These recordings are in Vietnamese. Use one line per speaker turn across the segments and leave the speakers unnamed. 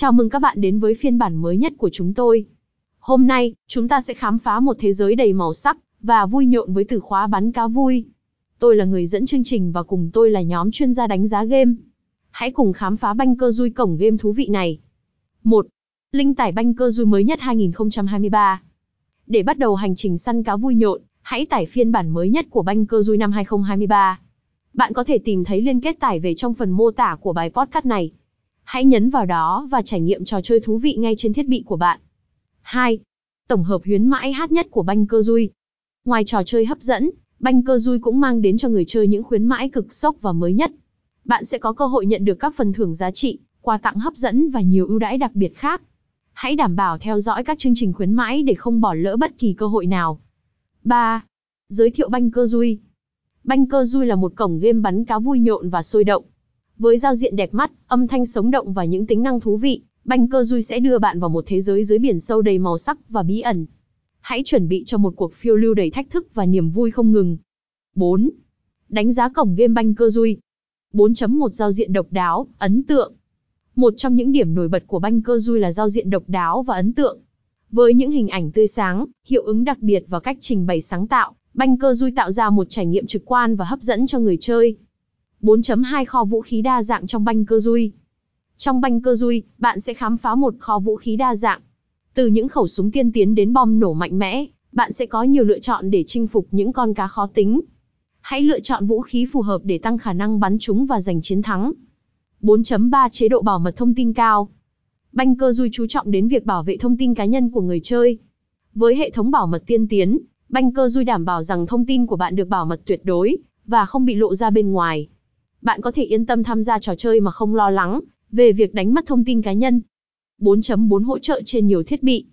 Chào mừng các bạn đến với phiên bản mới nhất của chúng tôi. Hôm nay, chúng ta sẽ khám phá một thế giới đầy màu sắc và vui nhộn với từ khóa bắn cá vui. Tôi là người dẫn chương trình và cùng tôi là nhóm chuyên gia đánh giá game. Hãy cùng khám phá banh cơ dui cổng game thú vị này. 1. Linh tải banh cơ dui mới nhất 2023. Để bắt đầu hành trình săn cá vui nhộn, hãy tải phiên bản mới nhất của banh cơ dui năm 2023. Bạn có thể tìm thấy liên kết tải về trong phần mô tả của bài podcast này. Hãy nhấn vào đó và trải nghiệm trò chơi thú vị ngay trên thiết bị của bạn. 2. Tổng hợp huyến mãi hát nhất của banh cơ dui. Ngoài trò chơi hấp dẫn, banh cơ dui cũng mang đến cho người chơi những khuyến mãi cực sốc và mới nhất. Bạn sẽ có cơ hội nhận được các phần thưởng giá trị, quà tặng hấp dẫn và nhiều ưu đãi đặc biệt khác. Hãy đảm bảo theo dõi các chương trình khuyến mãi để không bỏ lỡ bất kỳ cơ hội nào. 3. Giới thiệu banh cơ dui. Banh cơ dui là một cổng game bắn cá vui nhộn và sôi động. Với giao diện đẹp mắt, âm thanh sống động và những tính năng thú vị, banh cơ dui sẽ đưa bạn vào một thế giới dưới biển sâu đầy màu sắc và bí ẩn. Hãy chuẩn bị cho một cuộc phiêu lưu đầy thách thức và niềm vui không ngừng. 4. Đánh giá cổng game banh cơ dui. 4.1 Giao diện độc đáo, ấn tượng. Một trong những điểm nổi bật của banh cơ dui là giao diện độc đáo và ấn tượng. Với những hình ảnh tươi sáng, hiệu ứng đặc biệt và cách trình bày sáng tạo, banh cơ dui tạo ra một trải nghiệm trực quan và hấp dẫn cho người chơi. 4.2 Kho vũ khí đa dạng trong banh cơ dui. Trong banh cơ dui, bạn sẽ khám phá một kho vũ khí đa dạng. Từ những khẩu súng tiên tiến đến bom nổ mạnh mẽ, bạn sẽ có nhiều lựa chọn để chinh phục những con cá khó tính. Hãy lựa chọn vũ khí phù hợp để tăng khả năng bắn chúng và giành chiến thắng. 4.3 Chế độ bảo mật thông tin cao. Banh cơ dui chú trọng đến việc bảo vệ thông tin cá nhân của người chơi. Với hệ thống bảo mật tiên tiến, banh cơ dui đảm bảo rằng thông tin của bạn được bảo mật tuyệt đối và không bị lộ ra bên ngoài. Bạn có thể yên tâm tham gia trò chơi mà không lo lắng về việc đánh mất thông tin cá nhân. 4.4 Hỗ trợ trên nhiều thiết bị.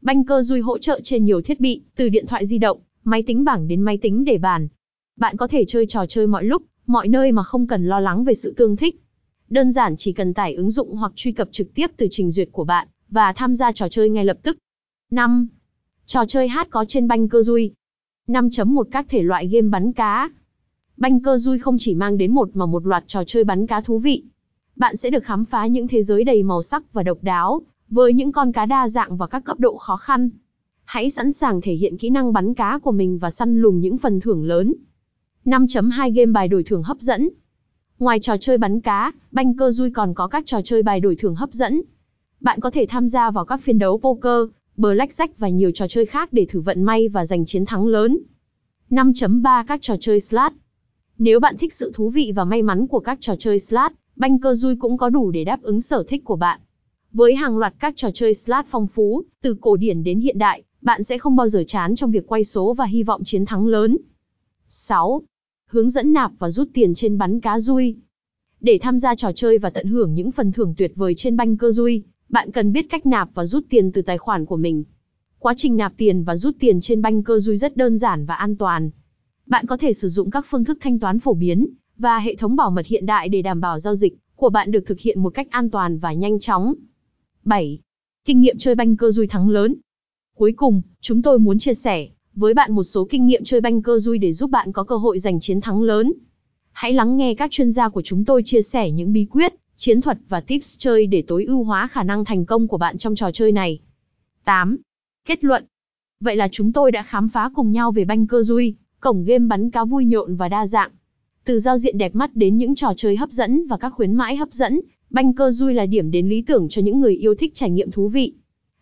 Banh cơ dui hỗ trợ trên nhiều thiết bị, từ điện thoại di động, máy tính bảng đến máy tính để bàn. Bạn có thể chơi trò chơi mọi lúc, mọi nơi mà không cần lo lắng về sự tương thích. Đơn giản chỉ cần tải ứng dụng hoặc truy cập trực tiếp từ trình duyệt của bạn và tham gia trò chơi ngay lập tức. 5. Trò chơi hát có trên banh cơ dui. 5.1 Các thể loại game bắn cá. Banh cơ dui không chỉ mang đến một mà một loạt trò chơi bắn cá thú vị. Bạn sẽ được khám phá những thế giới đầy màu sắc và độc đáo, với những con cá đa dạng và các cấp độ khó khăn. Hãy sẵn sàng thể hiện kỹ năng bắn cá của mình và săn lùng những phần thưởng lớn. 5.2 Game bài đổi thưởng hấp dẫn. Ngoài trò chơi bắn cá, banh cơ dui còn có các trò chơi bài đổi thưởng hấp dẫn. Bạn có thể tham gia vào các phiên đấu poker, blackjack và nhiều trò chơi khác để thử vận may và giành chiến thắng lớn. 5.3 Các trò chơi slot. Nếu bạn thích sự thú vị và may mắn của các trò chơi slot, banh cơ dui cũng có đủ để đáp ứng sở thích của bạn. Với hàng loạt các trò chơi slot phong phú, từ cổ điển đến hiện đại, bạn sẽ không bao giờ chán trong việc quay số và hy vọng chiến thắng lớn. 6. Hướng dẫn nạp và rút tiền trên bắn cá dui. Để tham gia trò chơi và tận hưởng những phần thưởng tuyệt vời trên banh cơ dui, bạn cần biết cách nạp và rút tiền từ tài khoản của mình. Quá trình nạp tiền và rút tiền trên banh cơ dui rất đơn giản và an toàn. Bạn có thể sử dụng các phương thức thanh toán phổ biến và hệ thống bảo mật hiện đại để đảm bảo giao dịch của bạn được thực hiện một cách an toàn và nhanh chóng. 7. Kinh nghiệm chơi banh cơ dui thắng lớn. Cuối cùng, chúng tôi muốn chia sẻ với bạn một số kinh nghiệm chơi banh cơ dui để giúp bạn có cơ hội giành chiến thắng lớn. Hãy lắng nghe các chuyên gia của chúng tôi chia sẻ những bí quyết, chiến thuật và tips chơi để tối ưu hóa khả năng thành công của bạn trong trò chơi này. 8. Kết luận. Vậy là chúng tôi đã khám phá cùng nhau về banh cơ dui, cổng game bắn cá vui nhộn và đa dạng. Từ giao diện đẹp mắt đến những trò chơi hấp dẫn và các khuyến mãi hấp dẫn, banh cơ dui là điểm đến lý tưởng cho những người yêu thích trải nghiệm thú vị.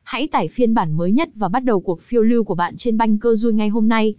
Hãy tải phiên bản mới nhất và bắt đầu cuộc phiêu lưu của bạn trên banh cơ dui ngay hôm nay.